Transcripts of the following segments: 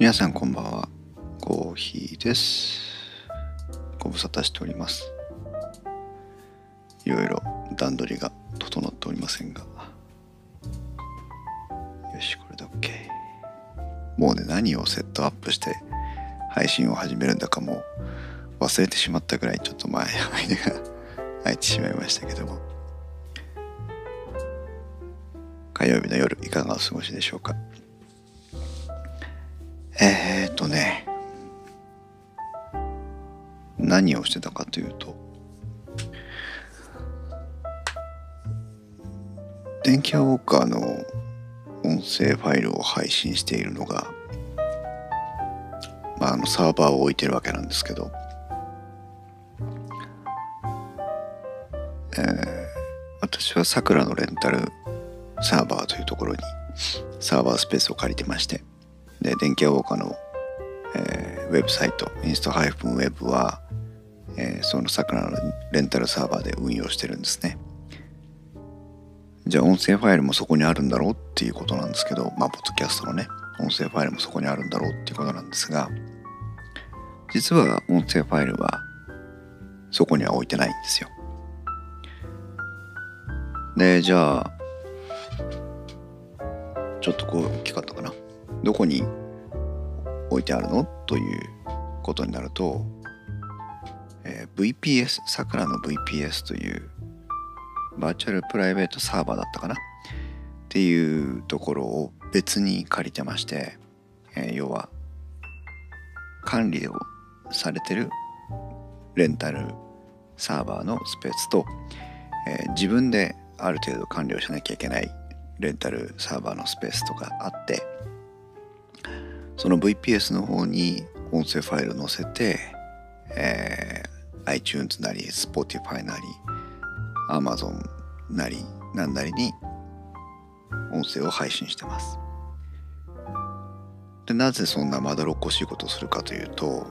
皆さんこんばんは。コーヒーです。ご無沙汰しております。いろいろ段取りが整っておりませんが。よしこれで OK もうね何をセットアップして配信を始めるんだかも忘れてしまったぐらいちょっと前 間が空いてしまいましたけども。火曜日の夜いかがお過ごしでしょうか。何をしてたかというと電気屋ウォーカーの音声ファイルを配信しているのが、まあ、あのサーバーを置いてるわけなんですけど、えー、私はさくらのレンタルサーバーというところにサーバースペースを借りてましてで電気屋ウォーカーの、えー、ウェブサイトインスト -web は、えー、その桜のレンタルサーバーで運用してるんですね。じゃあ音声ファイルもそこにあるんだろうっていうことなんですけどまあポッドキャストのね音声ファイルもそこにあるんだろうっていうことなんですが実は音声ファイルはそこには置いてないんですよ。でじゃあちょっとこう大きかったかな。どこに置いてあるの？ということになると、VPS さくらの VPS というバーチャルプライベートサーバーだったかな？っていうところを別に借りてまして、えー、要は管理をされてるレンタルサーバーのスペースと、えー、自分である程度管理をしなきゃいけないレンタルサーバーのスペースとかあってその VPS の方に音声ファイルを載せて、え、iTunes なり Spotify なり Amazon なりなんなりに音声を配信してます。でなぜそんなまどろっこしいことをするかというと、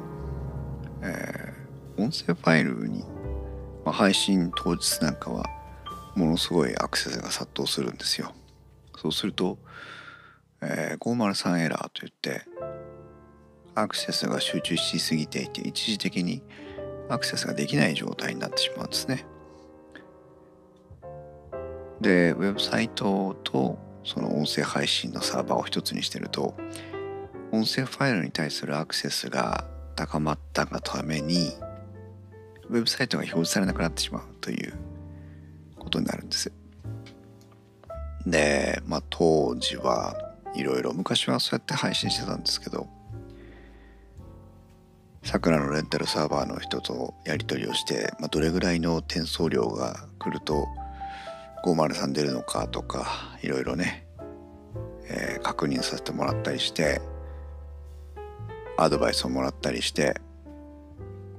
えー、音声ファイルに、まあ、配信当日なんかはものすごいアクセスが殺到するんですよ。そうすると、えー、503エラーといってアクセスが集中しすぎていて一時的にアクセスができない状態になってしまうんですね。でウェブサイトとその音声配信のサーバーを一つにしてると音声ファイルに対するアクセスが高まったがためにウェブサイトが表示されなくなってしまうということになるんです。で、まあ、当時はいろいろ昔はそうやって配信してたんですけどさくらのレンタルサーバーの人とやり取りをして、まあ、どれぐらいの転送量が来ると503出るのかとかいろいろね、えー、確認させてもらったりしてアドバイスをもらったりして、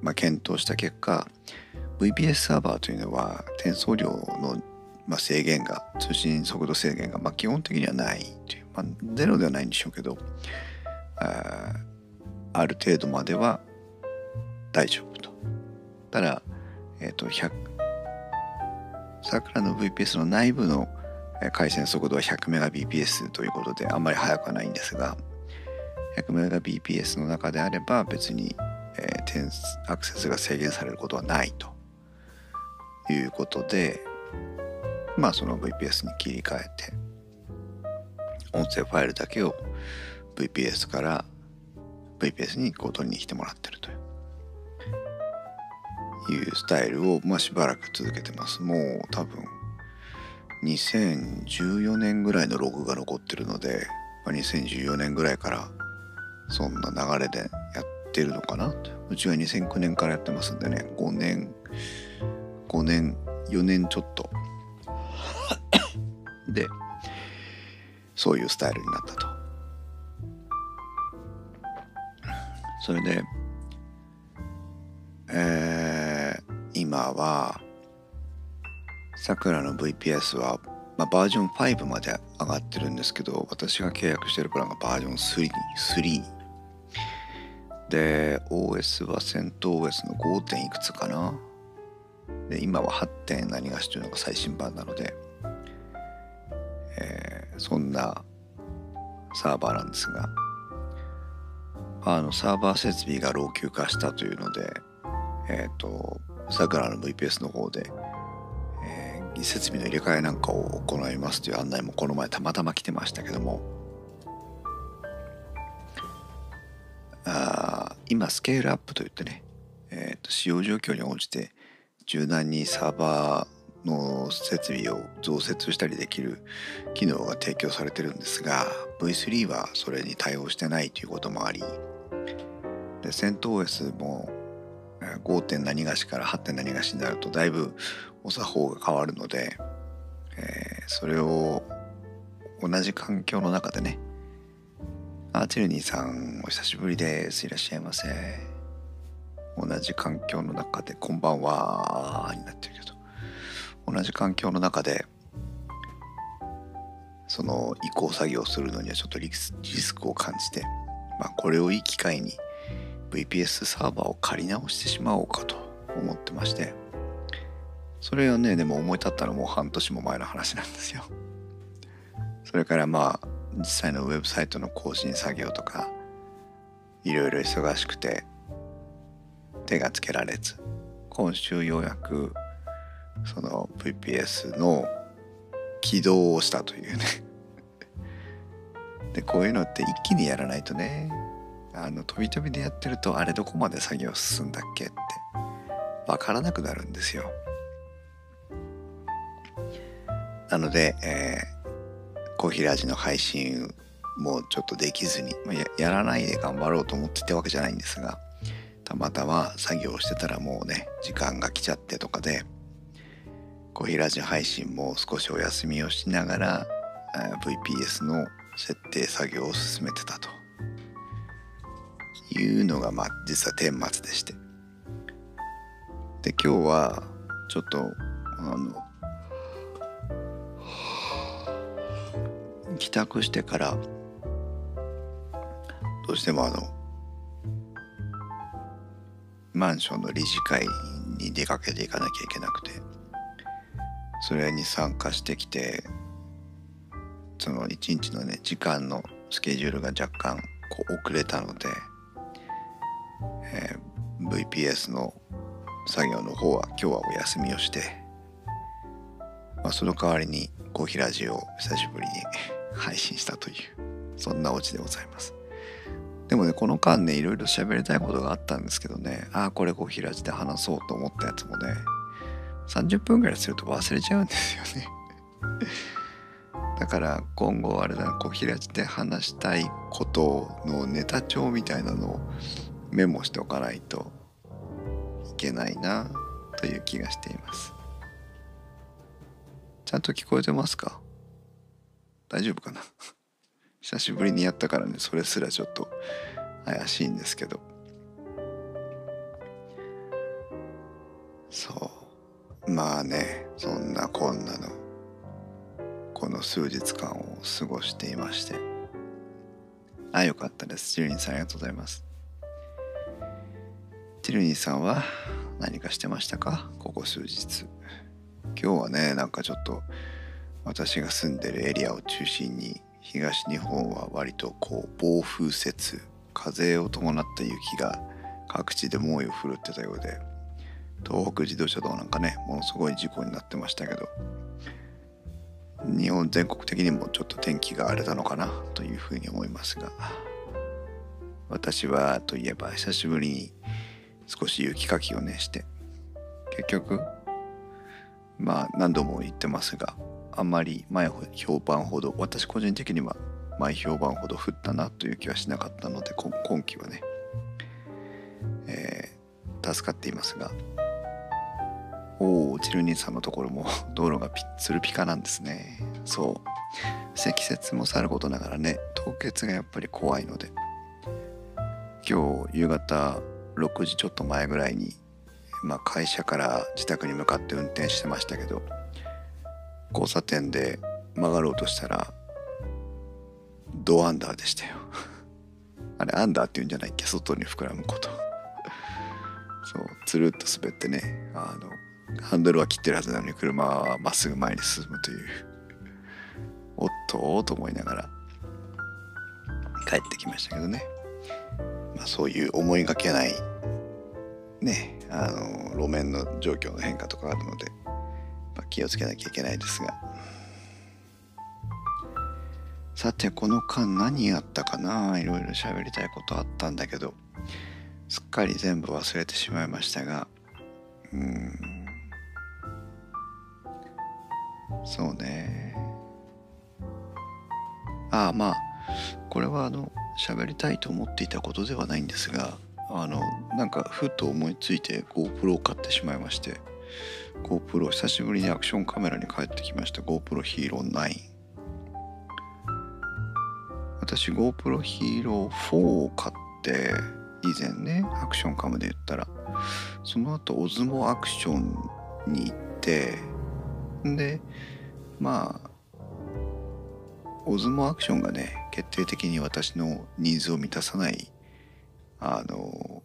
まあ、検討した結果 VPS サーバーというのは転送量のまあ、制限が通信速度制限がまあ基本的にはないという、まあ、ゼロではないんでしょうけどあある程度までは大丈夫と。ただ、えっ、ー、と100桜の VPS の内部の回線速度は 100Mbps ということであんまり速くはないんですが 100Mbps の中であれば別に、えー、アクセスが制限されることはないということでまあその VPS に切り替えて音声ファイルだけを VPS から VPS にこう取りに来てもらってるといういうスタイルをまあしばらく続けてます。もう多分2014年ぐらいのログが残ってるので、まあ、2014年ぐらいからそんな流れでやってるのかな。うちは2009年からやってますんでね。5年5年4年ちょっと。でそういうスタイルになったと。それで、えー、今はさくらの VPS は、まあ、バージョン5まで上がってるんですけど私が契約してるプランがバージョン 3, 3で OS はセント OS の 5. 点いくつかなで今は 8. 点何がしというのが最新版なのでえー、そんなサーバーなんですがあのサーバー設備が老朽化したというのでえっ、ー、とさくらの VPS の方で、えー、設備の入れ替えなんかを行いますという案内もこの前たまたま来てましたけども。あ今スケールアップといってね、えーと、使用状況に応じて柔軟にサーバーの設備を増設したりできる機能が提供されてるんですが V3 はそれに対応してないということもありで戦闘 OS も 5. 点何がしから 8. 点何がしになるとだいぶお作法が変わるので、えー、それを同じ環境の中でねあチェルニーさんお久しぶりですいらっしゃいませ同じ環境の中でこんばんはになってるけど同じ環境の中でその移行作業をするのにはちょっとリスクを感じて、まあ、これをいい機会に VPS サーバーを借り直してしまおうかと思ってまして。それはねでも思い立ったのもう半年も前の話なんですよ。それからまあ実際のウェブサイトの更新作業とかいろいろ忙しくて手がつけられず今週ようやくその VPS の起動をしたというね。でこういうのって一気にやらないとねあの飛び飛びでやってるとあれどこまで作業進んだっけって分からなくなるんですよ。なので、えー、コーヒーラジの配信もちょっとできずに、まあ、ややらないで頑張ろうと思ってたわけじゃないんですがたまたま作業してたらもうね時間が来ちゃってとかでコーヒーラジ配信も少しお休みをしながら VPS の設定作業を進めてたと。いうのがまあ実は顛末でして。で今日はちょっとあの帰宅してからどうしてもあのマンションの理事会に出かけていかなきゃいけなくてそれに参加してきてその一日のね時間のスケジュールが若干こう遅れたのでえー、VPS の作業の方は今日はお休みをして、まあ、その代わりにコーヒーラジオを久しぶりに配信したというそんなオチでございます。でもねこの間ねいろいろ喋りたいことがあったんですけどねああこれコーヒーラジで話そうと思ったやつもね30分ぐらいすると忘れちゃうんですよね。だから今後あれだなコーヒーラジで話したいことのネタ帳みたいなのをメモしておかないといけないなという気がしています。ちゃんと聞こえてますか？大丈夫かな？久しぶりにやったからねそれすらちょっと怪しいんですけど。そう。まあねそんなこんなのこの数日間を過ごしていまして。あよかったです。ジュリンさんありがとうございます。ティルニーさんは何かしてましたか？ここ数日。今日はねなんかちょっと私が住んでるエリアを中心に東日本は割とこう暴風雪風を伴った雪が各地で猛威を振るってたようで東北自動車道なんかねものすごい事故になってましたけど日本全国的にもちょっと天気が荒れたのかなというふうに思いますが私はといえば久しぶりに少し雪かきをねして。結局まあ何度も言ってますがあんまり前評判ほど私個人的には前評判ほど降ったなという気はしなかったので今季はね、えー、助かっていますがおおチルニーさんのところも 道路がピッツルピカなんですね。そう。積雪もさることながらね凍結がやっぱり怖いので今日夕方6時ちょっと前ぐらいに、まあ、会社から自宅に向かって運転してましたけど交差点で曲がろうとしたらドアンダーでしたよ。あれアンダーって言うんじゃないっけ？外に膨らむこと。そうつるっと滑ってねあのハンドルは切ってるはずなのに車はまっすぐ前に進むという。おっとと思いながら帰ってきましたけどね。まあ、そういう思いがけないねあの路面の状況の変化とかあるので、まあ、気をつけなきゃいけないですが。さてこの間何やったかな？いろいろ喋りたいことあったんだけどすっかり全部忘れてしまいましたがうん。そうね。ああまあこれはあの喋りたいと思っていたことではないんですがあのなんかふと思いついて GoPro を買ってしまいまして GoPro 久しぶりにアクションカメラに帰ってきました。GoPro Hero 9私 GoPro Hero 4を買って以前ねアクションカムで言ったらその後オズモアクションに行ってでまあオズモアクションがね決定的に私のニーズを満たさないあの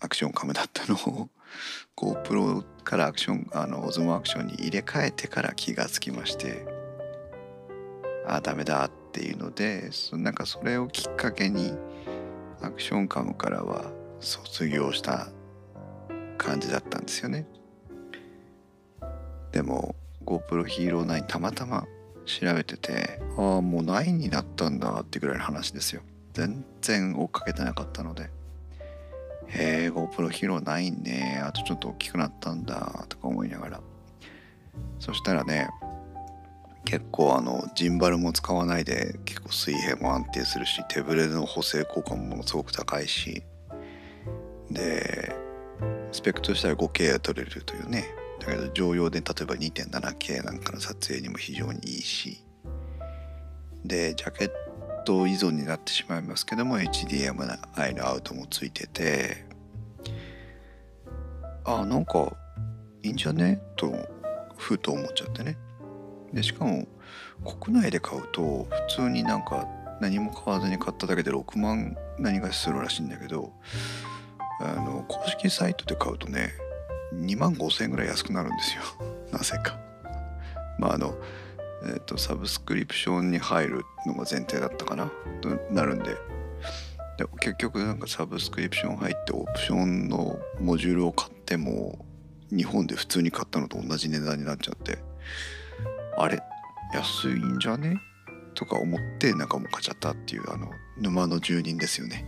アクションカムだったのを GoPro からアクションあのオズモアクションに入れ替えてから気がつきましてああダメだっていうのでなんかそれをきっかけにアクションカムからは卒業した感じだったんですよね。でも GoPro Hero 9たまたま調べててああもう9になったんだってぐらいの話ですよ。全然追っかけてなかったので。へえ GoPro Hero 9ね。あとちょっと大きくなったんだ。とか思いながら。そしたらね結構あのジンバルも使わないで結構水平も安定するし手ぶれの補正効果もすごく高いし。でスペックとしては 5K が取れるというね。だけど常用で例えば 2.7K なんかの撮影にも非常にいいしでジャケット依存になってしまいますけども HDMI のアウトもついててあなんかいいんじゃね？とふと思っちゃってね。でしかも国内で買うと普通になんか何も買わずに買っただけで6万何がするらしいんだけどあの公式サイトで買うとね2万5千円ぐらい安くなるんですよ。なぜか。まああのえっ、ー、とサブスクリプションに入るのが前提だったかな。となるんで。で結局なんかサブスクリプション入ってオプションのモジュールを買っても日本で普通に買ったのと同じ値段になっちゃって。あれ？安いんじゃね？とか思ってなんかもう買っちゃったっていうあの沼の住人ですよね。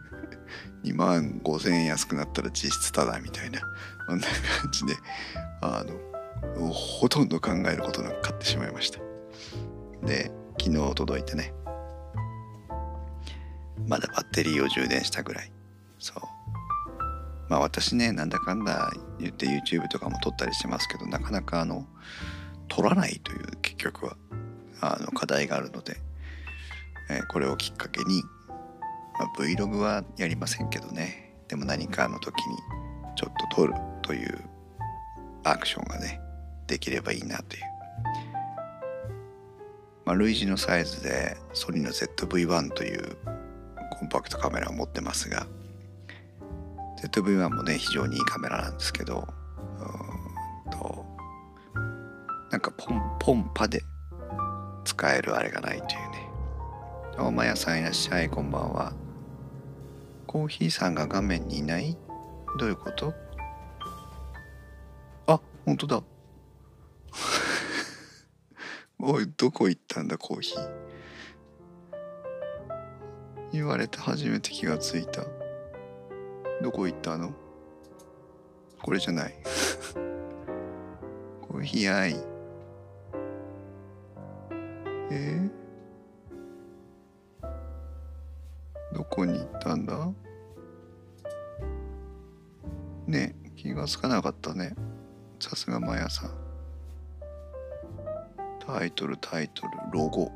2万5,000円安くなったら実質ただみたいな。そんな感じであのほとんど考えることなく買ってしまいました。で昨日届いてね。まだバッテリーを充電したぐらい。そう。まあ私ねなんだかんだ言って YouTube とかも撮ったりしてますけどなかなかあの取らないという結局はあの課題があるので、えー、これをきっかけに、まあ、Vlog はやりませんけどね。でも何かの時にちょっと撮る。というアクションがねできればいいなという。まあ、類似のサイズでソニーの ZV-1 というコンパクトカメラを持ってますが ZV-1 もね非常にいいカメラなんですけどなんかポンポンパで使えるあれがないというね。おまやさんいらっしゃい、こんばんは。コーヒーさんが画面にいない？どういうこと、本当だ。おい、どこ行ったんだ、コーヒー。言われて初めて気がついた。どこ行ったの？これじゃない。コーヒーアイ。え？ー、どこに行ったんだ？ね気がつかなかったねさすがマヤさん。タイトルタイトル。ロゴ。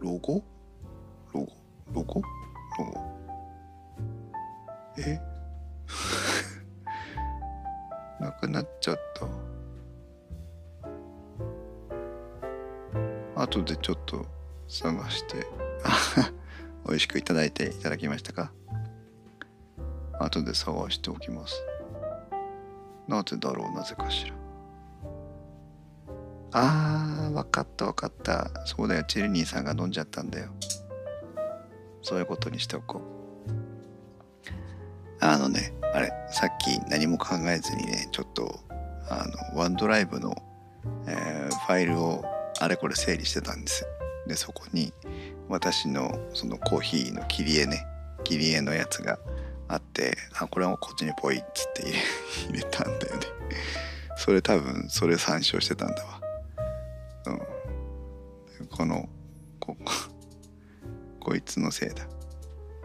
ロゴ？ロゴ？ロゴ？ロゴ？え？なくなっちゃった。後でちょっと探して。美味しくいただいていただきましたか？後で探しておきます。なぜだろうなぜかしら。あー分かった分かった。そうだよチェルニーさんが飲んじゃったんだよ。そういうことにしておこう。あのねあれさっき何も考えずにねちょっとあのワンドライブの、えー、ファイルをあれこれ整理してたんです。でそこに私のそのコーヒーの切り絵ね切り絵のやつがあってあこれもこっちにポイっつって入れ たんだよね。それ多分それ参照してたんだわ。うん。このここ こいつのせいだ。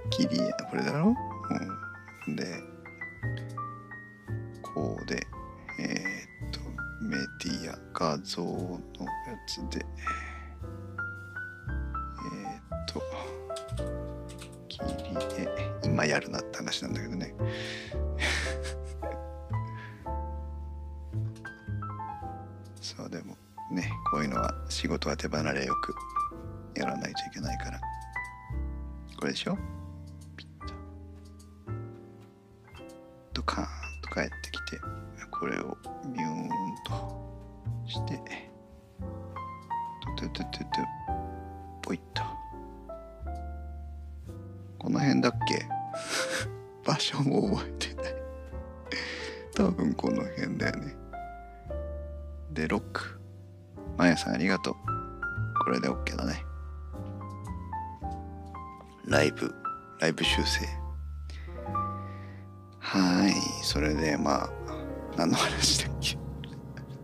切り絵これだろ？うん。でこうでえー、っとメディア画像のやつで今やるなって話なんだけどね。そうでもねこういうのは仕事は手離れよくやらないといけないから。これでしょ？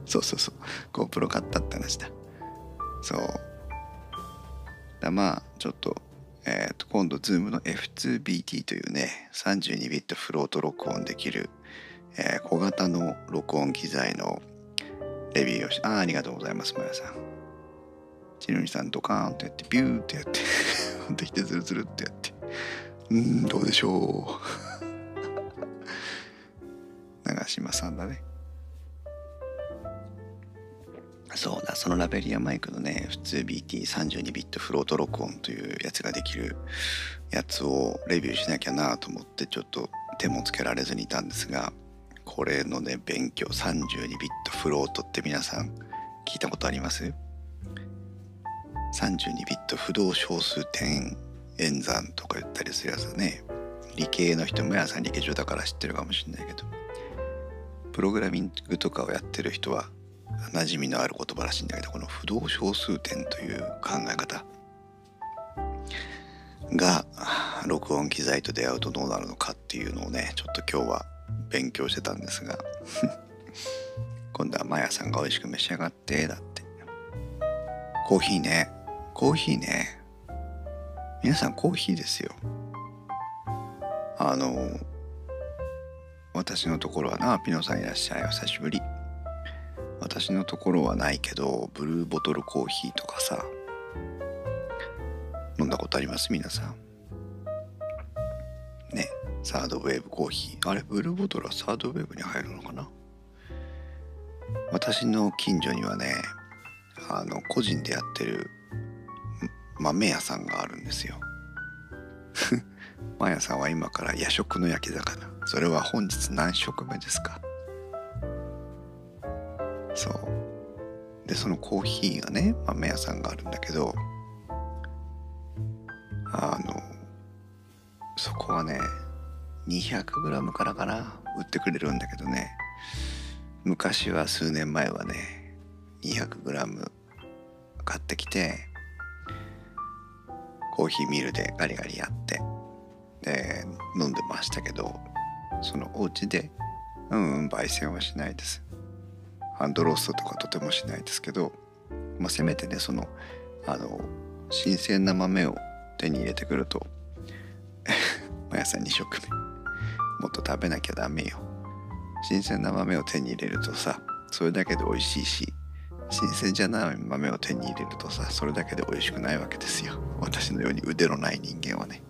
そうそうそう。GoPro 買ったって話だ。そう。だまあちょっとえー、と今度 Zoom の F2BT というね32ビットフロート録音できる、えー、小型の録音機材のレビューをしあありがとうございますまやさん。ちぬりさんドカーンとやってビューってやって ほんときてズルズルってやって。うんどうでしょう。長嶋さんだね。そうだそのラベリアマイクのね普通 BT32 ビットフロート録音というやつができるやつをレビューしなきゃなと思ってちょっと手もつけられずにいたんですがこれのね勉強32ビットフロートって皆さん聞いたことあります？32ビット不動小数点演算とか言ったりするやつだね。理系の人も皆さん理系上だから知ってるかもしれないけど。プログラミングとかをやってる人は馴染みのある言葉らしいんだけどこの不動小数点という考え方が録音機材と出会うとどうなるのかっていうのをねちょっと今日は勉強してたんですが 今度はマヤさんが美味しく召し上がってだって。コーヒーね。コーヒーね。皆さんコーヒーですよ。あの私のところはなピノさんいらっしゃい。お久しぶり。私のところはないけどブルーボトルコーヒーとかさ飲んだことあります？皆さん。ねサードウェーブコーヒー。あれブルーボトルはサードウェーブに入るのかな？私の近所にはねあの個人でやってる豆屋さんがあるんですよ。マヤさんは今から夜食の焼き魚。それは本日何食目ですか？そう。でそのコーヒーがね豆屋さんがあるんだけどあのそこはね 200g からかな売ってくれるんだけどね。昔は数年前はね 200g 買ってきてコーヒーミルでガリガリやってで飲んでましたけどそのお家でうんうん焙煎はしないです。ハンドローストとかとてもしないですけど、まあ、せめてねそのあの新鮮な豆を手に入れてくると毎朝2食目もっと食べなきゃダメよ。新鮮な豆を手に入れるとさそれだけで美味しいし新鮮じゃない豆を手に入れるとさそれだけで美味しくないわけですよ。私のように腕のない人間はね。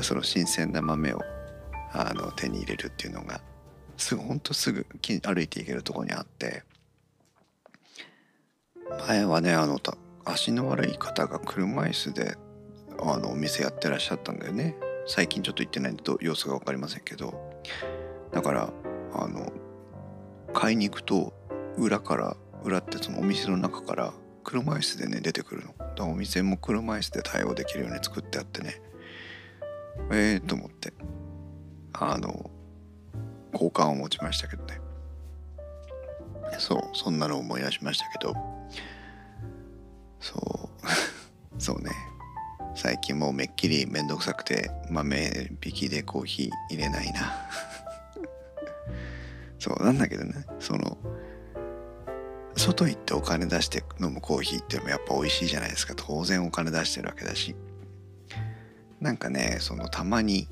その新鮮な豆をあの手に入れるっていうのがすぐほんとすぐ歩いていけるとこにあって。前はねあの足の悪い方が車椅子であのお店やってらっしゃったんだよね。最近ちょっと行ってないんで様子が分かりませんけど。だからあの買いに行くと裏から裏ってそのお店の中から車椅子でね出てくるの。だからお店も車椅子で対応できるように作ってあってね。ええー、と思って。あの好感を持ちましたけどね。そうそんなの思い出しましたけど。そう。そうね。最近もうめっきりめんどくさくて豆引きでコーヒー入れないな。そうなんだけどね。その外行ってお金出して飲むコーヒーってのもやっぱ美味しいじゃないですか。当然お金出してるわけだし。なんかねそのたまに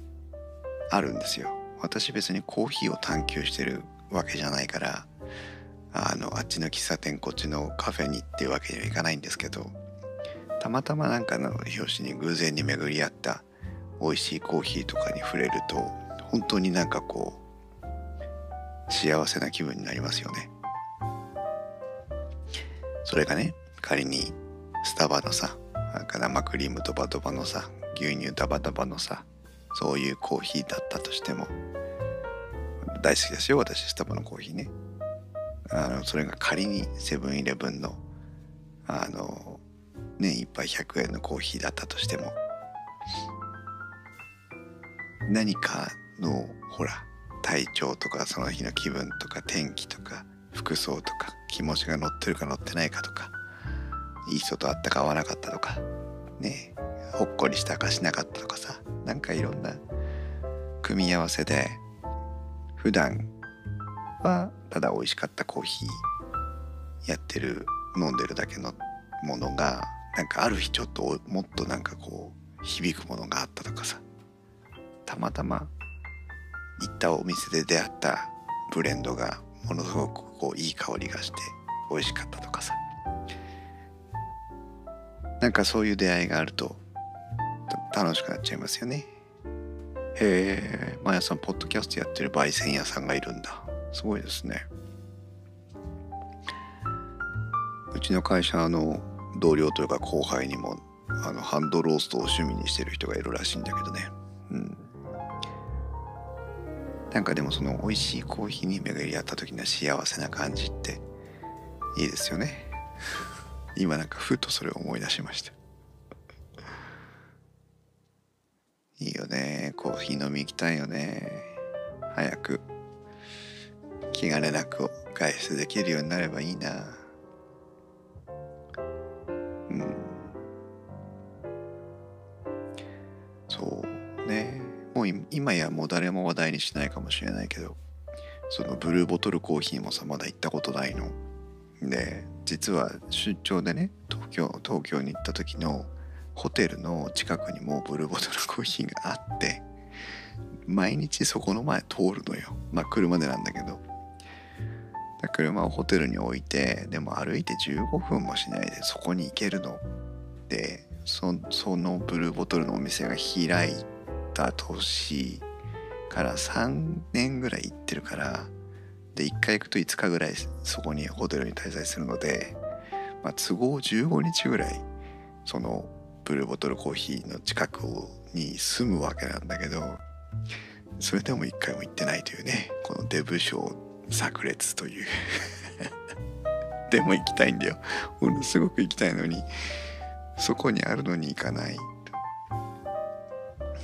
あるんですよ。私別にコーヒーを探求してるわけじゃないからあのあっちの喫茶店こっちのカフェにっていうわけにはいかないんですけどたまたまなんかの表紙に偶然に巡り合った美味しいコーヒーとかに触れると本当になんかこう幸せな気分になりますよね。それがね仮にスタバのさなんか生クリームドバドバのさ牛乳ダバダバのさそういうコーヒーだったとしても大好きですよ私スタバのコーヒーね。あのそれが仮にセブンイレブンのあのね一杯100円のコーヒーだったとしても何かのほら体調とかその日の気分とか天気とか服装とか気持ちが乗ってるか乗ってないかとかいい人と会ったか会わなかったとかね。ほっこりしたかしなかったとかさなんかいろんな組み合わせで普段はただ美味しかったコーヒーやってる飲んでるだけのものがなんかある日ちょっともっとなんかこう響くものがあったとかさたまたま行ったお店で出会ったブレンドがものすごくこういい香りがして美味しかったとかさ。なんかそういう出会いがあると楽しくなっちゃいますよね。へえマヤさんポッドキャストやってる焙煎屋さんがいるんだ。すごいですね。うちの会社の同僚というか後輩にもあのハンドローストを趣味にしてる人がいるらしいんだけどね。うん。なんかでもその美味しいコーヒーに巡り合った時の幸せな感じっていいですよね。今なんかふとそれを思い出しました。いいよね。コーヒー飲み行きたいよね。早く。気兼ねなく外出できるようになればいいな。うん。そうね。もう今やもう誰も話題にしないかもしれないけどそのブルーボトルコーヒーもさまだ行ったことないの。で実は出張でね東京東京に行った時のホテルの近くにもブルーボトルコーヒーがあって毎日そこの前通るのよ。まあ車でなんだけど。車をホテルに置いてでも歩いて15分もしないでそこに行けるの。でそのブルーボトルのお店が開いた年から3年ぐらい行ってるからで1回行くと5日ぐらいそこにホテルに滞在するので、まあ、都合15日ぐらいそのブルボトルコーヒーの近くに住むわけなんだけどそれでも1回も行ってないというねこのデブ賞炸裂という。でも行きたいんだよ。ものすごく行きたいのにそこにあるのに行かない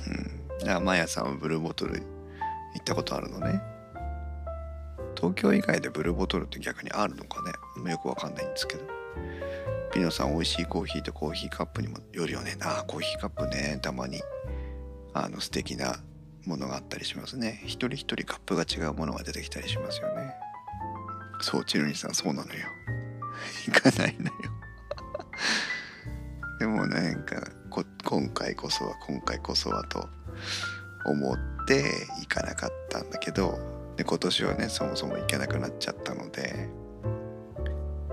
うん。だからマヤさんはブルーボトル行ったことあるのね。東京以外でブルーボトルって逆にあるのかね。よくわかんないんですけど。ピノさん美味しいコーヒーとコーヒーカップにもよるよね。あコーヒーカップね。たまに。あの素敵なものがあったりしますね。一人一人カップが違うものが出てきたりしますよね。そうチルニさんそうなのよ。行かないのよ。でもなんか今回こそは今回こそはと思って行かなかったんだけどで今年はねそもそも行けなくなっちゃったので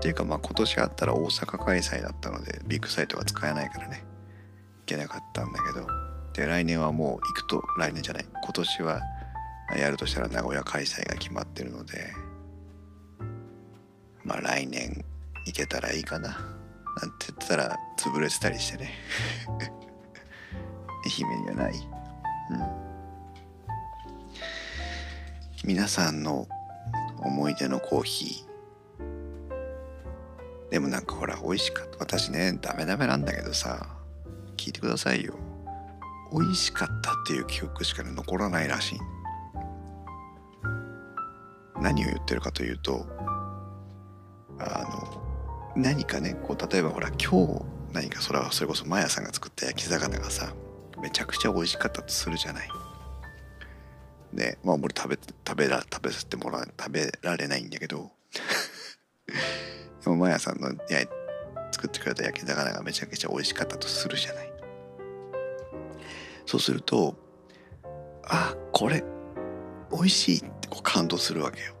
っていうかまあ今年あったら大阪開催だったのでビッグサイトが使えないからね。行けなかったんだけど。で来年はもう行くと来年じゃない。今年はやるとしたら名古屋開催が決まってるので。まあ来 Nen 行けたらいいかな。なんて言ったら潰れてたりしてね。愛媛にはない。うん。皆さんの思い出のコーヒー。でもなんかほら美味しかった。私ねダメダメなんだけどさ聞いてくださいよ。美味しかったっていう記憶しか残らないらしい。何を言ってるかというとあの何かねこう例えばほら今日何かそれはそれこそマヤさんが作った焼き魚がさめちゃくちゃ美味しかったとするじゃない。でまあ俺食べ食べら食べさせてもらう食べられないんだけどでもマヤさんの作ってくれた焼き魚がめちゃくちゃ美味しかったとするじゃない。そうするとあこれ美味しいってこう感動するわけよ。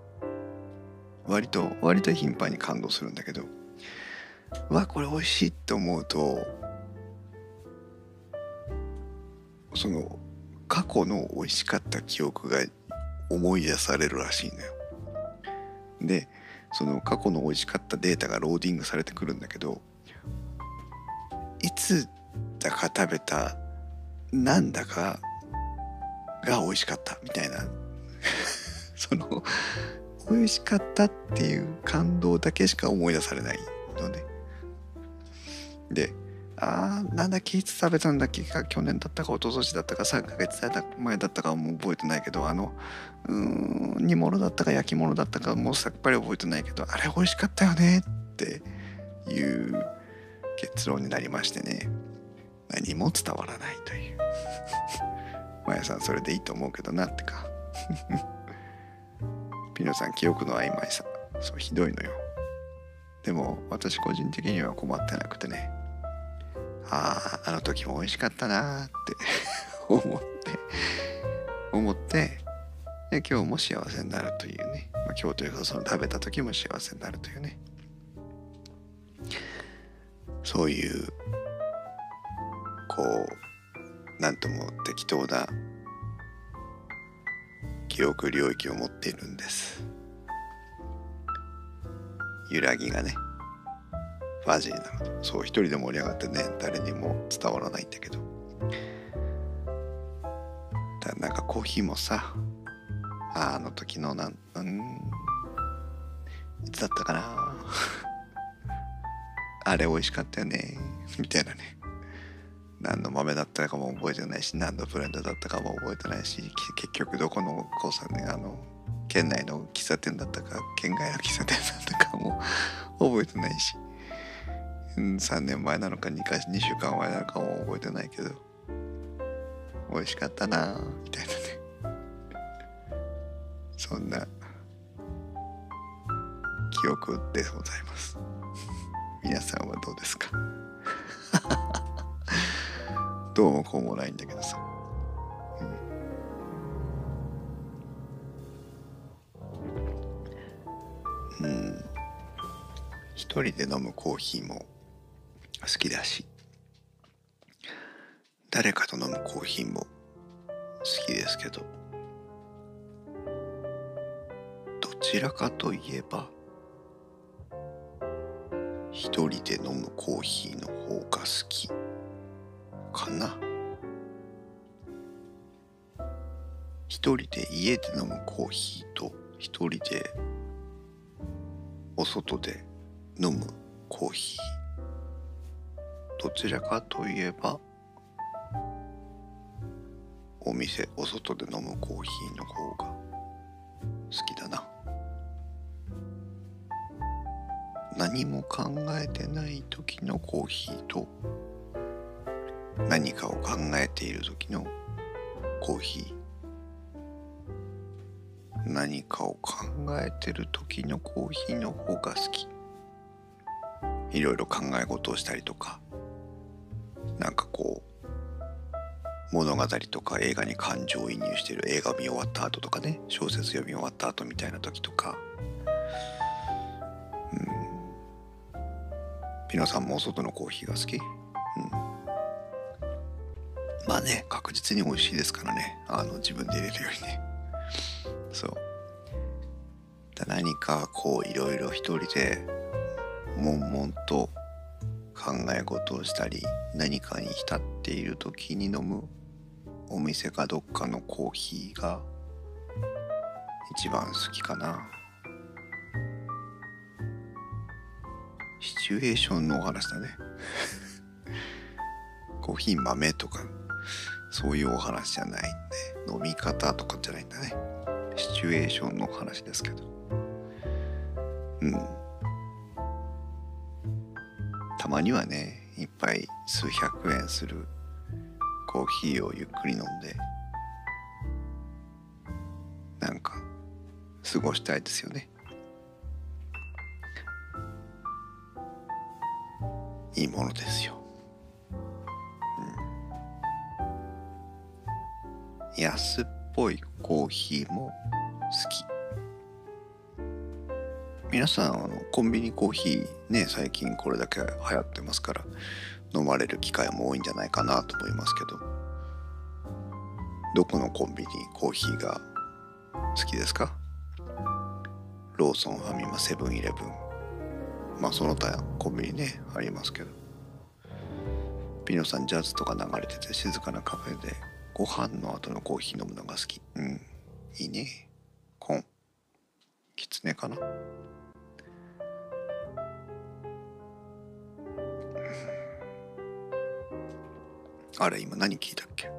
割と割と頻繁に感動するんだけどわこれ美味しいって思うとその過去の美味しかった記憶が思い出されるらしいのよ。でその過去の美味しかったデータがローディングされてくるんだけどいつだか食べたなんだかが美味しかったみたいな その美味しかったっていう感動だけしか思い出されないのね。であーなんだっけいつ食べたんだっけか去年だったか一昨年だったか3ヶ月前だったかもう覚えてないけどあのうん煮物だったか焼き物だったかもうさっぱり覚えてないけどあれ美味しかったよねっていう結論になりましてね。何も伝わらないという。まやさんそれでいいと思うけどなってか。ピノさん記憶の曖昧さ。そうひどいのよ。でも私個人的には困ってなくてね。あああの時も美味しかったなーって 思って思ってで今日も幸せになるというね、まあ、今日というかその食べた時も幸せになるというね。そういうこうなんとも適当な記憶領域を持っているんです。揺らぎがね。ファジーなそう一人で盛り上がってね誰にも伝わらないんだけど。だなんかコーヒーもさあの時のなんうんいつだったかな。あれ美味しかったよねみたいなね。何の豆だったかも覚えてないし何のブレンドだったかも覚えてないし結局どこの交差ねあの県内の喫茶店だったか県外の喫茶店だったかも覚えてないし、3年前なのか 2, か2週間前なのかも覚えてないけど。美味しかったなみたいなね。そんな記憶でございます。皆さんはどうですか？どうもこうもないんだけどさ、うん、うん、一人で飲むコーヒーも好きだし誰かと飲むコーヒーも好きですけどどちらかといえば一人で飲むコーヒーの方が好きかな。一人で家で飲むコーヒーと一人でお外で飲むコーヒー。どちらかといえばお店お外で飲むコーヒーの方が好きだな。何も考えてない時のコーヒーと何かを考えている時のコーヒー。何かを考えてる時のコーヒーの方が好き。いろいろ考え事をしたりとかなんかこう物語とか映画に感情移入してる映画見終わった後とかね小説読み終わった後みたいな時とか。うん。ピノさんも外のコーヒーが好き？うん。まあね確実に美味しいですからね。あの自分で入れるよりね。そう。だ何かこういろいろ一人で悶々と考え事をしたり何かに浸っている時に飲むお店かどっかのコーヒーが一番好きかな。シチュエーションのお話だね。コーヒー豆とかそういうお話じゃないんで飲み方とかじゃないんだね。シチュエーションの話ですけど。うん。たまにはねいっぱい数百円するコーヒーをゆっくり飲んでなんか過ごしたいですよね。いいものですよ、うん、安っぽいコーヒーも好き。皆さんあのコンビニコーヒーね最近これだけ流行ってますから飲まれる機会も多いんじゃないかなと思いますけどどこのコンビニコーヒーが好きですか？ローソンファミマセブンイレブン。まあその他コンビニねありますけど。ピノさんジャズとか流れてて静かなカフェでご飯の後のコーヒー飲むのが好き。うんいいね。コン。キツネかな？あれ今何聞いたっけ？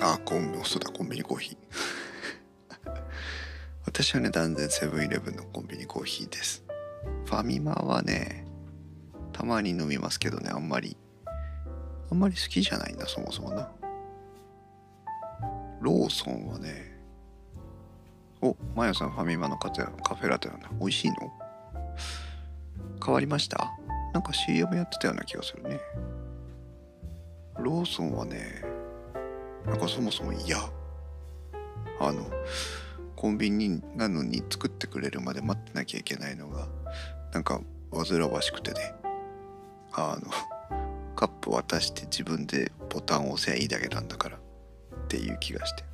あコンビそうだコンビニコーヒー。私はね断然セブンイレブンのコンビニコーヒーです。ファミマはねたまに飲みますけどねあんまり。あんまり好きじゃないんだそもそもな。ローソンはねおマヤさんファミマのカカフェラテなんだ美味しいの？変わりました？なんか CM やってたような気がするね。ローソンはねなんかそもそも嫌。あのコンビニなのに作ってくれるまで待ってなきゃいけないのがなんか煩わしくてね。あのカップ渡して自分でボタンを押せばいいだけなんだからっていう気がして。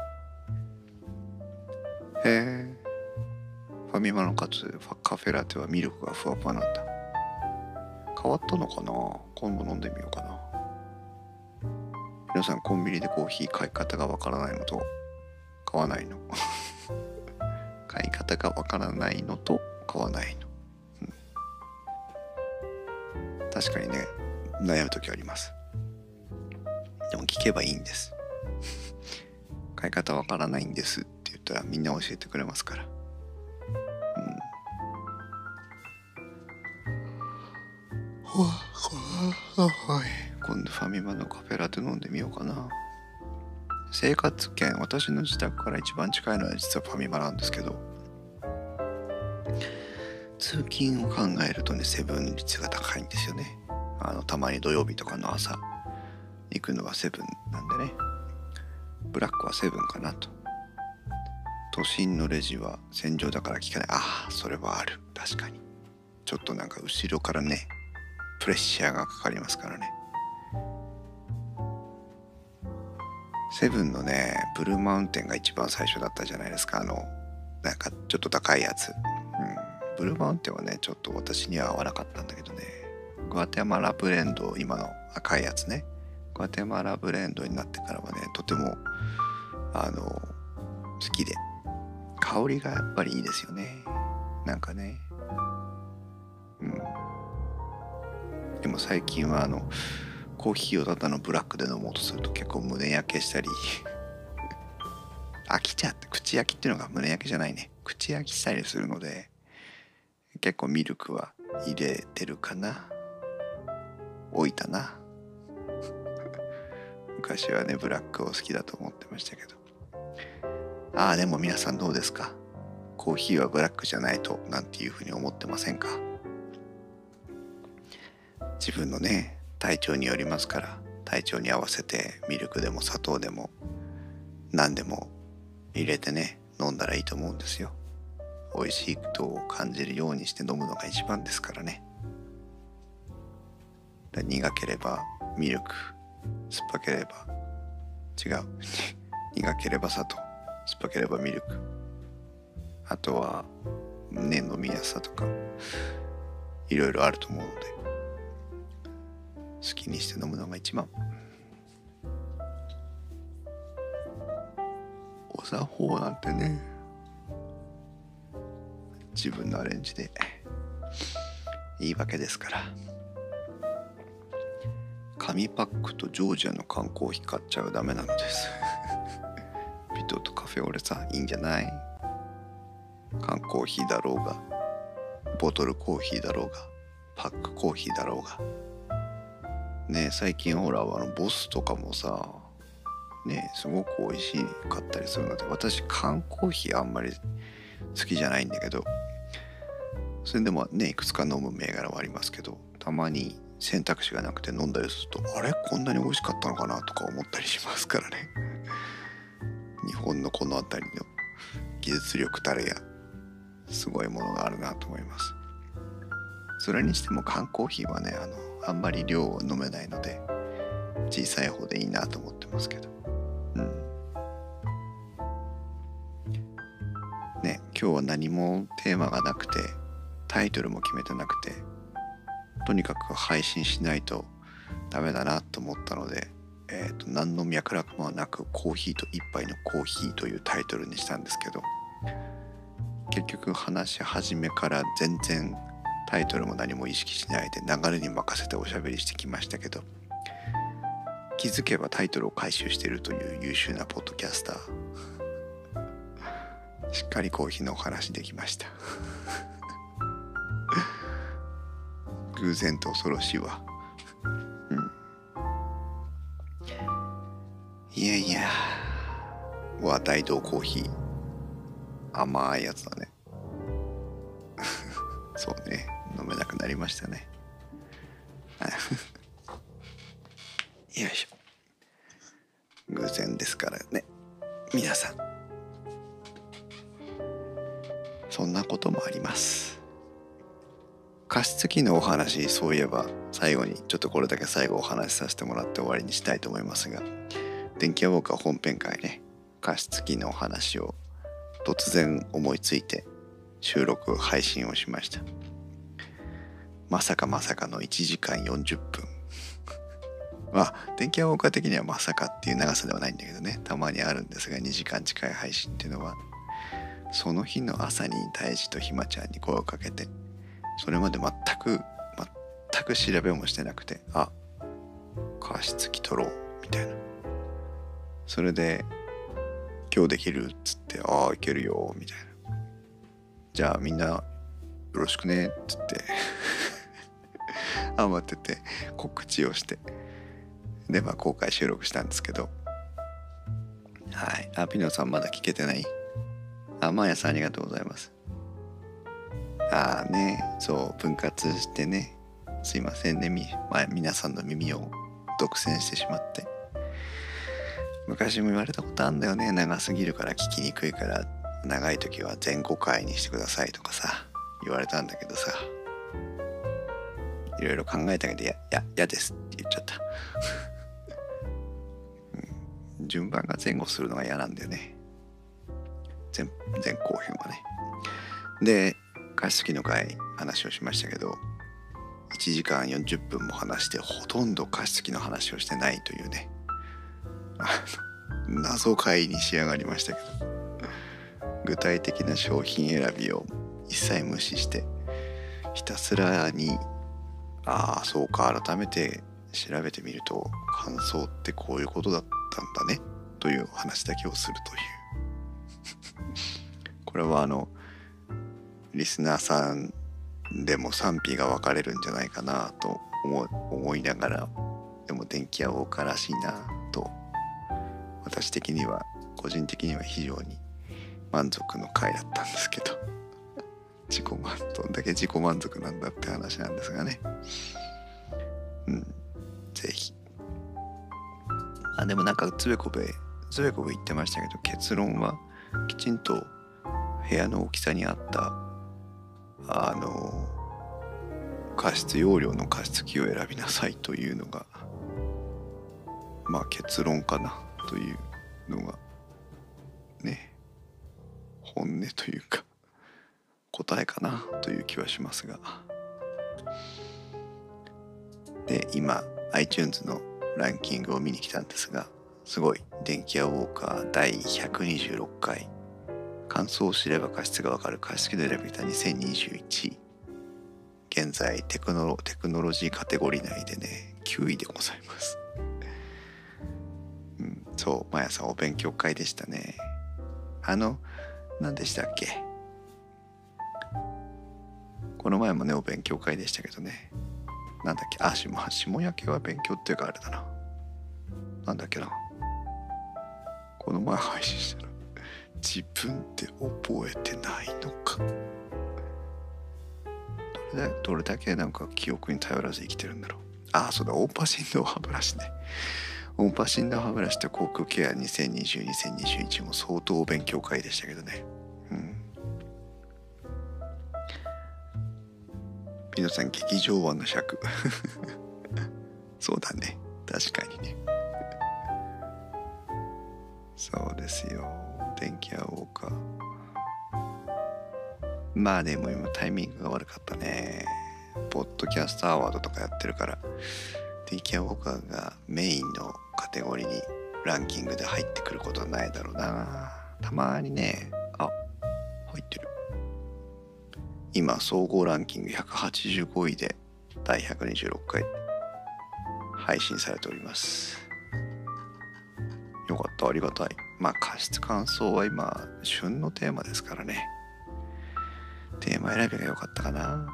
へえファミマのカツカフェラテはミルクがふわふわなんだ。変わったのかな？今度飲んでみようかな。皆さんコンビニでコーヒー買い方がわからないのと買わないの。買い方がわからないのと買わないの、うん、確かにね悩む時あります。でも聞けばいいんです。買い方わからないんですって言ったらみんな教えてくれますから。今度ファミマのカフェラテ飲んでみようかな。生活圏私の自宅から一番近いのは実はファミマなんですけど。通勤を考えるとねセブン率が高いんですよね。あのたまに土曜日とかの朝行くのはセブンなんでね。ブラックはセブンかなと。都心のレジは戦場だから聞かない。ああそれはある。確かに。ちょっとなんか後ろからねプレッシャーがかかりますからね。セブンのねブルーマウンテンが一番最初だったじゃないですか。あのなんかちょっと高いやつ、うん、ブルーマウンテンはねちょっと私には合わなかったんだけどね。グアテマラブレンド今の赤いやつね。グアテマラブレンドになってからはねとてもあの好きで。香りがやっぱりいいですよね。なんかね。最近はあのコーヒーをただのブラックで飲もうとすると結構胸焼けしたり。飽きちゃって口焼きっていうのが胸焼けじゃないね。口焼きしたりするので結構ミルクは入れてるかな。置いたな。昔はねブラックを好きだと思ってましたけど。ああでも皆さんどうですか？コーヒーはブラックじゃないとなんていうふうに思ってませんか？自分のね体調によりますから体調に合わせてミルクでも砂糖でも何でも入れてね飲んだらいいと思うんですよ。美味しいと感じるようにして飲むのが一番ですからね。苦ければミルク酸っぱければ違う。苦ければ砂糖酸っぱければミルク。あとはね飲みやすさとかいろいろあると思うので。好きにして飲むのが一番。お作法なんてね自分のアレンジでいいわけですから。紙パックとジョージアの缶コーヒー買っちゃうダメなのです。ビトとカフェオレさんいいんじゃない？缶コーヒーだろうがボトルコーヒーだろうがパックコーヒーだろうが。ね最近ほらあのボスとかもさねすごく美味しかったりするので私缶コーヒーあんまり好きじゃないんだけどそれでもねいくつか飲む銘柄はありますけどたまに選択肢がなくて飲んだりするとあれ？こんなに美味しかったのかなとか思ったりしますからね。日本のこの辺りの技術力たれやすごいものがあるなと思います。それにしても缶コーヒーはねあのあんまり量を飲めないので小さい方でいいなと思ってますけど。うん。ね今日は何もテーマがなくてタイトルも決めてなくてとにかく配信しないとダメだなと思ったので、えーと、何の脈絡もなく「コーヒーと一杯のコーヒー」というタイトルにしたんですけど結局話し始めから全然タイトルも何も意識しないで流れに任せておしゃべりしてきましたけど気づけばタイトルを回収しているという優秀なポッドキャスター しっかりコーヒーのお話できました 偶然と恐ろしいわ。うん。いやいや。は大道コーヒー。甘いやつだね。そうね。飲めなくなりましたね。よいしょ。偶然ですからね。皆さん。そんなこともあります。加湿器のお話そういえば最後にちょっとこれだけ最後お話しさせてもらって終わりにしたいと思いますが電気屋ウォーカー本編会ね加湿器のお話を突然思いついて収録配信をしましたまさかまさかの1時間40分。まあ電気屋ウォーカー的にはまさかっていう長さではないんだけどね。たまにあるんですが2時間近い配信っていうのは。その日の朝に大地とひまちゃんに声をかけてそれまで全く全く調べもしてなくてあ加湿器取ろうみたいな。それで今日できるっつってああいけるよみたいな。じゃあみんなよろしくねっつって。慌てて告知をしてでまあ公開収録したんですけど。はい。あピノさんまだ聞けてない？あマーヤさんありがとうございます。ああねそう分割してね。すいませんねみ、まあ、皆さんの耳を独占してしまって。昔も言われたことあんだよね。長すぎるから聞きにくいから。長い時は前後回にしてくださいとかさ言われたんだけどさ。いろいろ考えたけどいやや嫌ですって言っちゃった、順番が前後するのが嫌なんだよね。前前後編はね。で加湿器の回話をしましたけど1時間40分も話してほとんど加湿器の話をしてないというね。謎回に仕上がりましたけど。具体的な商品選びを一切無視してひたすらにああそうか。改めて調べてみると感想ってこういうことだったんだね。という話だけをするという。これはあのリスナーさんでも賛否が分かれるんじゃないかなと思いながらでも電気屋ウォーカーらしいなと私的には個人的には非常に満足の回だったんですけど。自己満どんだけ自己満足なんだって話なんですがね。うん。是非あでもなんかつべこべつべこべ言ってましたけど結論はきちんと部屋の大きさに合ったあの加湿容量の加湿器を選びなさいというのがまあ結論かなというのがね本音というか。答えかなという気はしますがで今 iTunes のランキングを見に来たんですがすごい電気屋ウォーカー第126回感想を知れば加湿がわかる加湿器の選び方2021現在テクノロテクノロジーカテゴリー内でね9位でございます。うん、そう毎朝お勉強会でしたね。あの何でしたっけ？この前もねお勉強会でしたけどね。なんだっけあ下下焼けは勉強っていうかあれだな。なんだっけな。この前配信したら自分で覚えてないのか。どれだどれだけなんか記憶に頼らず生きてるんだろう。あそうだオーパシンド歯ブラシね。オーパシンド歯ブラシと口腔ケア2020-2021も相当お勉強会でしたけどね。うん。ピノさん劇場版の尺。そうだね。確かにね。そうですよ。電気屋ウォーカー。まあでも今タイミングが悪かったね。ポッドキャストアワードとかやってるから。電気屋ウォーカーがメインのカテゴリーにランキングで入ってくることはないだろうな。たまにね。あ入ってる。今総合ランキング185位で第126回配信されております。よかった。ありがたい。まあ加湿乾燥は今旬のテーマですからね。テーマ選びが良かったかな、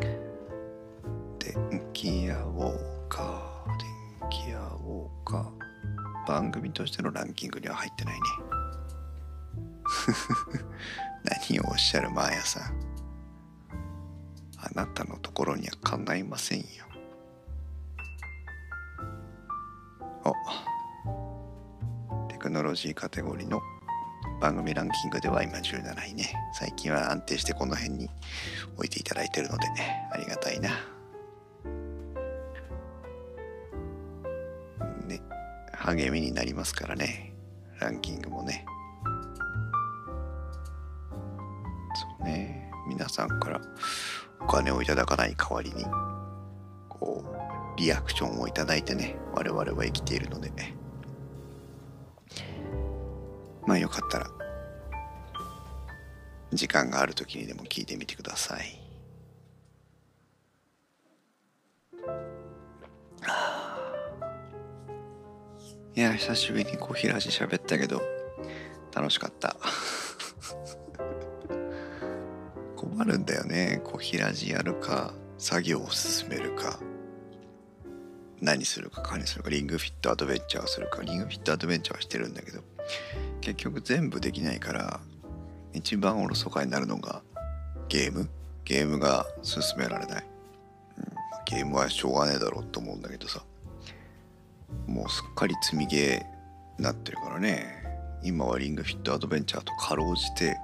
うん、電気屋ウォーカー。電気屋ウォーカー。番組としてのランキングには入ってないね。何をおっしゃるマーヤさん。あなたのところにはかないませんよ。あテクノロジーカテゴリーの番組ランキングでは今17位ね。最近は安定してこの辺に置いていただいてるのでありがたいな。ね励みになりますからね。ランキングもね。さんからお金をいただかない代わりにこうリアクションをいただいてね我々は生きているのでまあよかったら時間がある時にでも聞いてみてください。いや久しぶりにコーヒーラジ喋ったけど楽しかった困るんだよね。コーヒーラジやるか作業を進めるか。何するか何するかリングフィットアドベンチャーをするか。リングフィットアドベンチャーはしてるんだけど結局全部できないから一番おろそかになるのがゲーム？ゲームが進められない、うん、ゲームはしょうがねえだろうと思うんだけどさ。もうすっかり積みゲーになってるからね。今はリングフィットアドベンチャーとかろうじて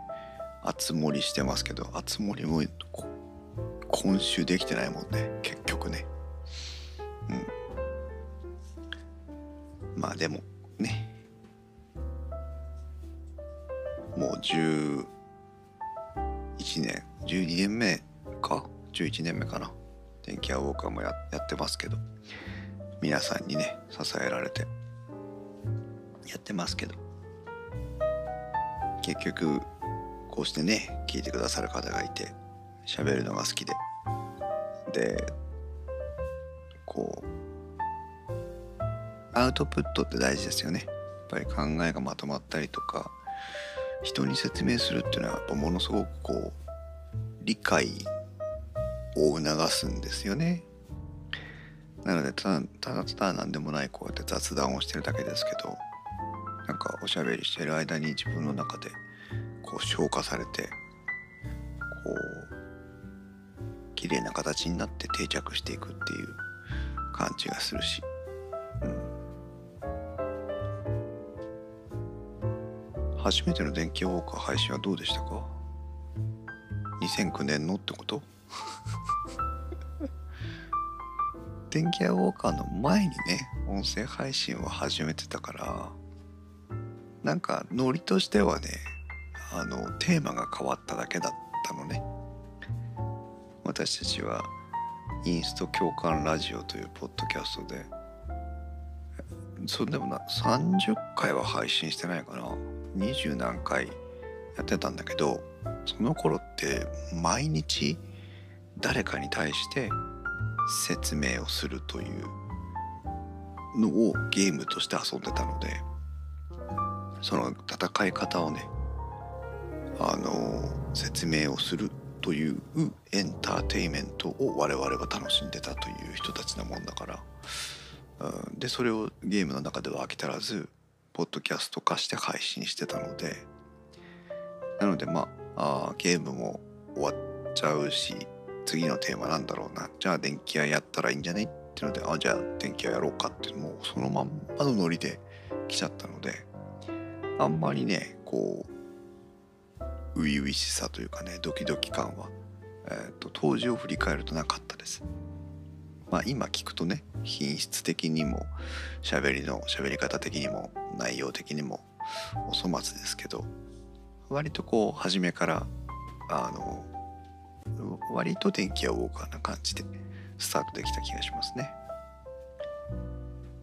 熱盛してますけど熱盛も今週できてないもんね結局ね。うん。まあでもね。もう11年12年目か？11年目かな。電気屋ウォーカーもややってますけど。皆さんにね支えられてやってますけど。結局こうしてね聞いてくださる方がいて喋るのが好きででこうアウトプットって大事ですよねやっぱり考えがまとまったりとか人に説明するっていうのはやっぱものすごくこう理解を促すんですよね。なのでただただただ何でもないこうやって雑談をしてるだけですけどなんかおしゃべりしてる間に自分の中でこう消化されてこう綺麗な形になって定着していくっていう感じがするし、うん、初めての電気ウォーカー配信はどうでしたか？2009年のってこと？電気屋ウォーカーの前にね音声配信を始めてたからなんかノリとしてはねあのテーマが変わっただけだったのね。私たちはインスト共感ラジオというポッドキャストでそれでもな30回は配信してないかな。20何回やってたんだけどその頃って毎日誰かに対して説明をするというのをゲームとして遊んでたのでその戦い方をねあの説明をするというエンターテイメントを我々は楽しんでたという人たちなもんだから、うん、でそれをゲームの中では飽き足らずポッドキャスト化して配信してたので。なのでまああゲームも終わっちゃうし次のテーマなんだろうな。じゃあ電気屋やったらいいんじゃね？ってのであじゃあ電気屋やろうかっていうのもそのまんまのノリで来ちゃったのであんまりねこう初々しさというかねドキドキ感は、えーと、当時を振り返るとなかったです。まあ今聞くとね品質的にも喋りの喋り方的にも内容的にもお粗末ですけど割とこう初めからあの割と電気屋ウォーカーな感じでスタートできた気がしますね。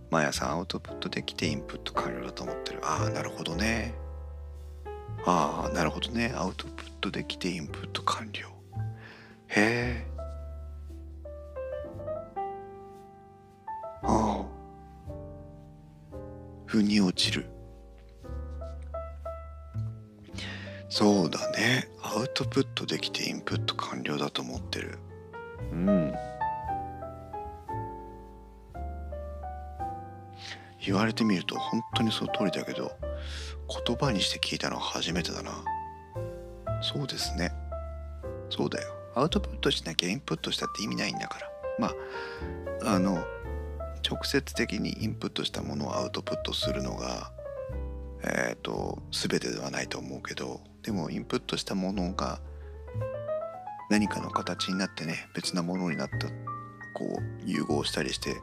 毎朝アウトプットできてインプット完了だと思ってる。ああ、なるほどね。ああなるほどね。アウトプットできてインプット完了。へえ。ああ。腑に落ちる。そうだね。アウトプットできてインプット完了だと思ってる。うん。言われてみると本当にその通りだけど言葉にして聞いたのは初めてだな。そうですね。そうだよ。アウトプットしなきゃインプットしたって意味ないんだから。まああの直接的にインプットしたものをアウトプットするのがえっ、ー、と全てではないと思うけどでもインプットしたものが何かの形になってね別なものになったこう融合したりして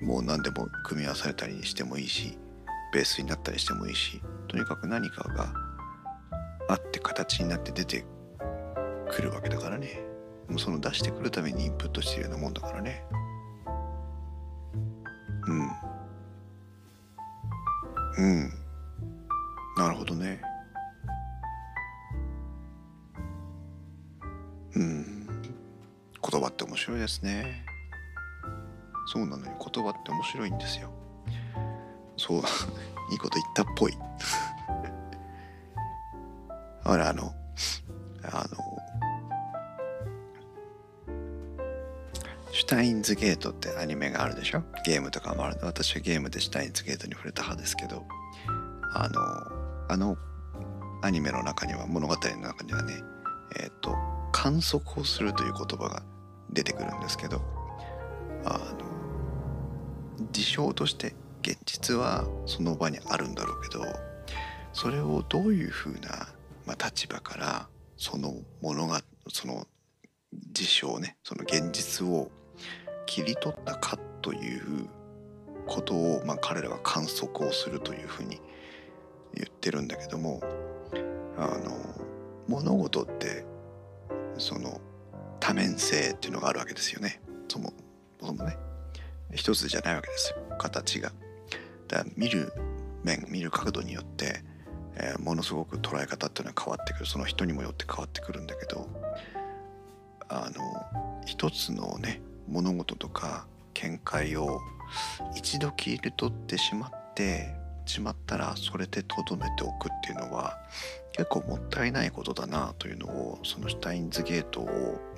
もう何でも組み合わされたりにしてもいいしベースになったりしてもいいしとにかく何かがあって形になって出てくるわけだからね。もうその出してくるためにインプットしてるようなもんだからね。うん。うん。なるほどね。うん。言葉って面白いですね。そうなのよ。言葉って面白いんですよ。そう いいこと言ったっぽい。ほらあのあのシュタインズゲートってアニメがあるでしょ？ゲームとかもある。私はゲームでシュタインズゲートに触れた派ですけどあのあのアニメの中には物語の中にはねえっ、ー、と観測をするという言葉が出てくるんですけどあの事象として現実はその場にあるんだろうけどそれをどういうふうな、まあ、立場からそのものがその事象ねその現実を切り取ったかということを、まあ、彼らは観測をするというふうに言ってるんだけどもあの物事ってその多面性っていうのがあるわけですよね。そもそもね。一つじゃないわけですよ。形が。だ見る面見る角度によって、えー、ものすごく捉え方っていうのは変わってくるその人にもよって変わってくるんだけどあの一つのね物事とか見解を一度切り取ってしまってしまったらそれでとどめておくっていうのは結構もったいないことだなというのをそのシュタインズゲート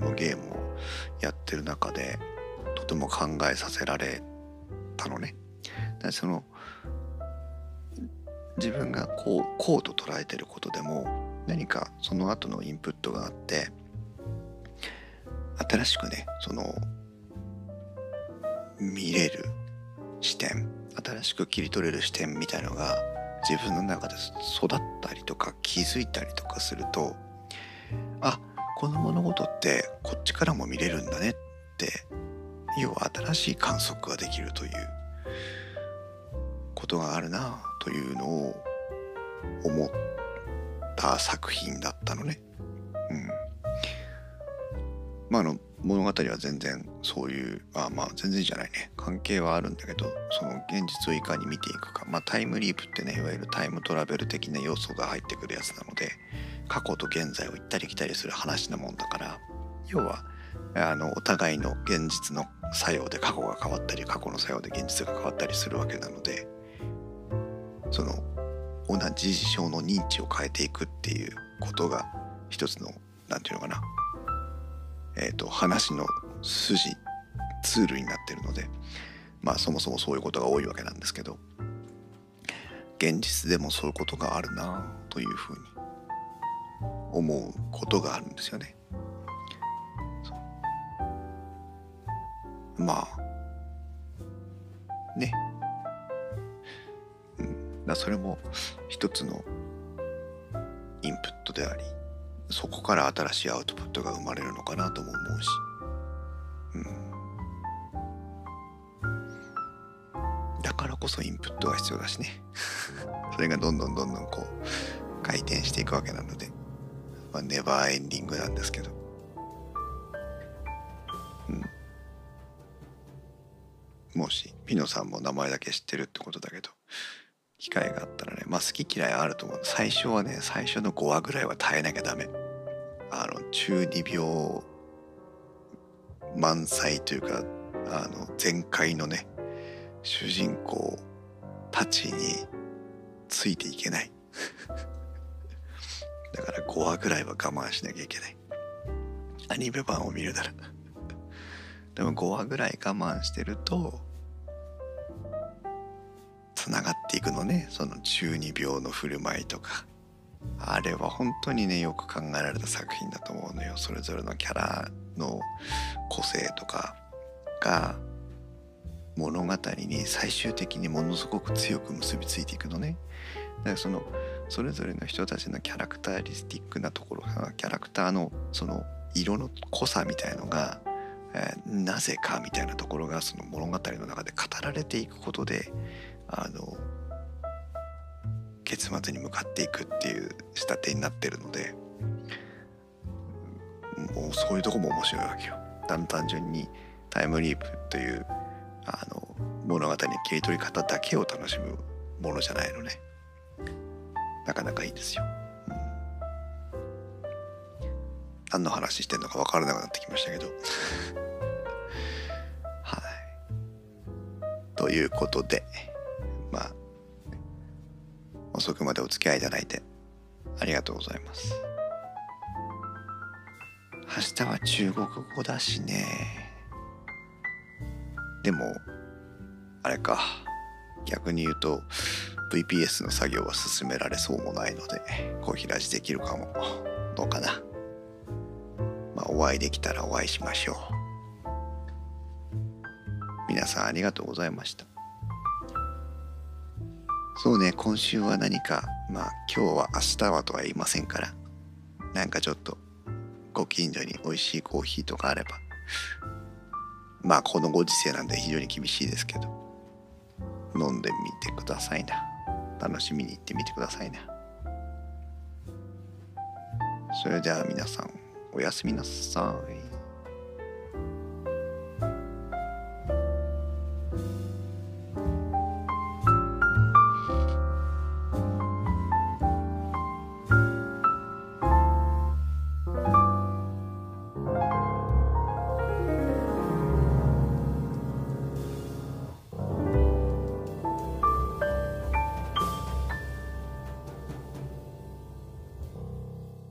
のゲームをやってる中でとても考えさせられたのね。だその自分がこうこうと捉えてることでも何かその後のインプットがあって新しくねその見れる視点新しく切り取れる視点みたいのが自分の中で育ったりとか気づいたりとかするとあこの物事ってこっちからも見れるんだねって要は新しい観測ができるという。ことがあるなというのを思った作品だったのね。うん。まああの物語は全然そういうあまあ全然じゃないね関係はあるんだけどその現実をいかに見ていくかまあタイムリープってねいわゆるタイムトラベル的な要素が入ってくるやつなので過去と現在を行ったり来たりする話なもんだから要はあのお互いの現実の作用で過去が変わったり過去の作用で現実が変わったりするわけなのでその同じ事象の認知を変えていくっていうことが一つの何て言うのかな。えっ、ー、と話の筋ツールになってるのでまあそもそもそういうことが多いわけなんですけど現実でもそういうことがあるなというふうに思うことがあるんですよね。まあね、だそれも一つのインプットでありそこから新しいアウトプットが生まれるのかなとも思うし、うん、だからこそインプットが必要だしね。それがどんどんどんどんこう回転していくわけなので、まあ、ネバーエンディングなんですけど。もしピノさんも名前だけ知ってるってことだけど。機会があったらねまあ好き嫌いあると思う。最初はね最初の5話ぐらいは耐えなきゃダメ。あの中二病満載というかあの全開のね主人公たちについていけない。だから5話ぐらいは我慢しなきゃいけない。アニメ版を見るなら。でも5話ぐらい我慢してるとつながっていくのね。その中二病の振る舞いとか。あれは本当にねよく考えられた作品だと思うのよ。それぞれのキャラの個性とかが物語に最終的にものすごく強く結びついていくのね。だからそのそれぞれの人たちのキャラクターリスティックなところがキャラクターのその色の濃さみたいのがえー、なぜかみたいなところがその物語の中で語られていくことであの結末に向かっていくっていう仕立てになってるのでもうそういうとこも面白いわけよ。単純にタイムリープというあの物語の切り取り方だけを楽しむものじゃないのね。なかなかいいですよ。うん、何の話してんのか分からなくなってきましたけど はいということで、まあ、遅くまでお付き合いいただいてありがとうございます。明日は中国語だしね。でも、あれか。逆に言うと、VPS の作業は進められそうもないので、コーヒーラジできるかも。どうかな。まあ、お会いできたらお会いしましょう。皆さんありがとうございましたそうね今週は何かまあ今日は明日はとは言いませんからなんかちょっとご近所に美味しいコーヒーとかあればまあこのご時世なんで非常に厳しいですけど飲んでみてくださいな。楽しみに行ってみてくださいな。それでは皆さんおやすみなさい。